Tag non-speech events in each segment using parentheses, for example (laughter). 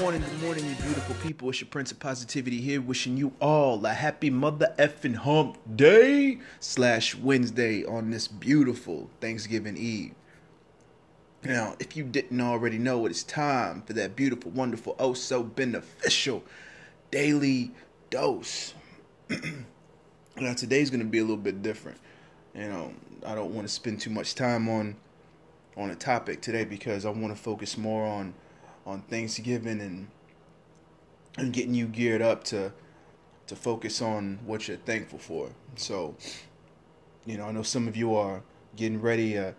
morning, good morning, you beautiful people. It's your Prince of Positivity here, wishing you all a happy mother effing hump day slash Wednesday on this beautiful Thanksgiving Eve. Now, if you didn't already know, it is time for that beautiful, wonderful, oh so beneficial daily dose. (clears throat) now, today's going to be a little bit different. You know, I don't want to spend too much time on on a topic today because I want to focus more on on Thanksgiving and and getting you geared up to to focus on what you're thankful for. So, you know, I know some of you are getting ready uh,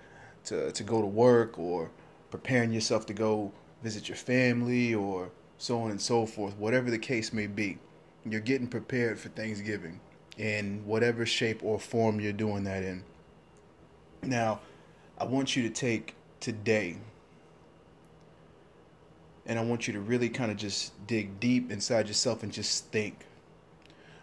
to to go to work or preparing yourself to go visit your family or so on and so forth. Whatever the case may be, you're getting prepared for Thanksgiving in whatever shape or form you're doing that in. Now, I want you to take today and I want you to really kind of just dig deep inside yourself and just think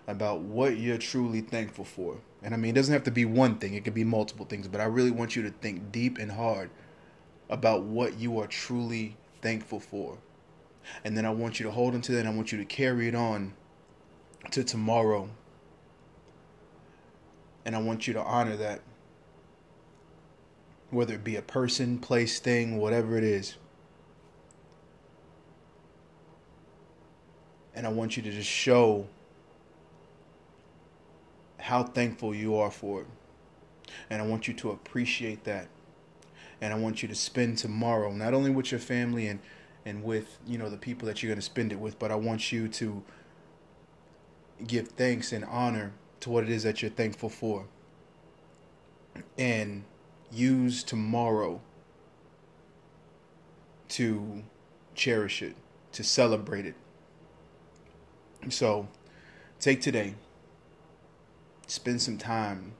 about what you're truly thankful for. And I mean, it doesn't have to be one thing, it could be multiple things, but I really want you to think deep and hard about what you are truly thankful for. And then I want you to hold on to that and I want you to carry it on to tomorrow. And I want you to honor that. Whether it be a person, place, thing, whatever it is. And I want you to just show how thankful you are for it. And I want you to appreciate that. And I want you to spend tomorrow not only with your family and and with, you know, the people that you're going to spend it with, but I want you to give thanks and honor to what it is that you're thankful for. And use tomorrow to cherish it, to celebrate it, so take today, spend some time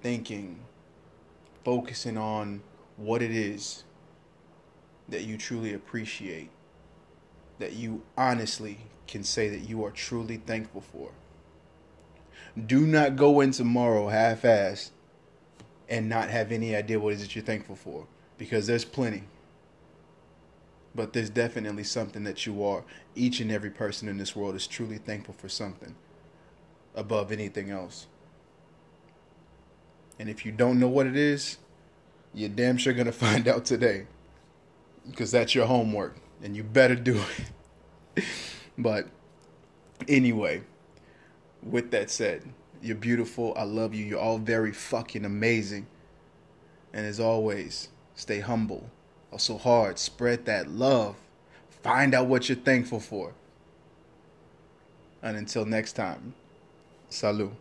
thinking, focusing on what it is that you truly appreciate, that you honestly can say that you are truly thankful for. Do not go in tomorrow half assed and not have any idea what it is that you're thankful for because there's plenty but there's definitely something that you are. Each and every person in this world is truly thankful for something above anything else. And if you don't know what it is, you're damn sure going (laughs) to find out today because that's your homework and you better do it. (laughs) but anyway, with that said, you're beautiful. I love you. You're all very fucking amazing. And as always, stay humble also hard. Spread that love. Find out what you're thankful for. And until next time, salut.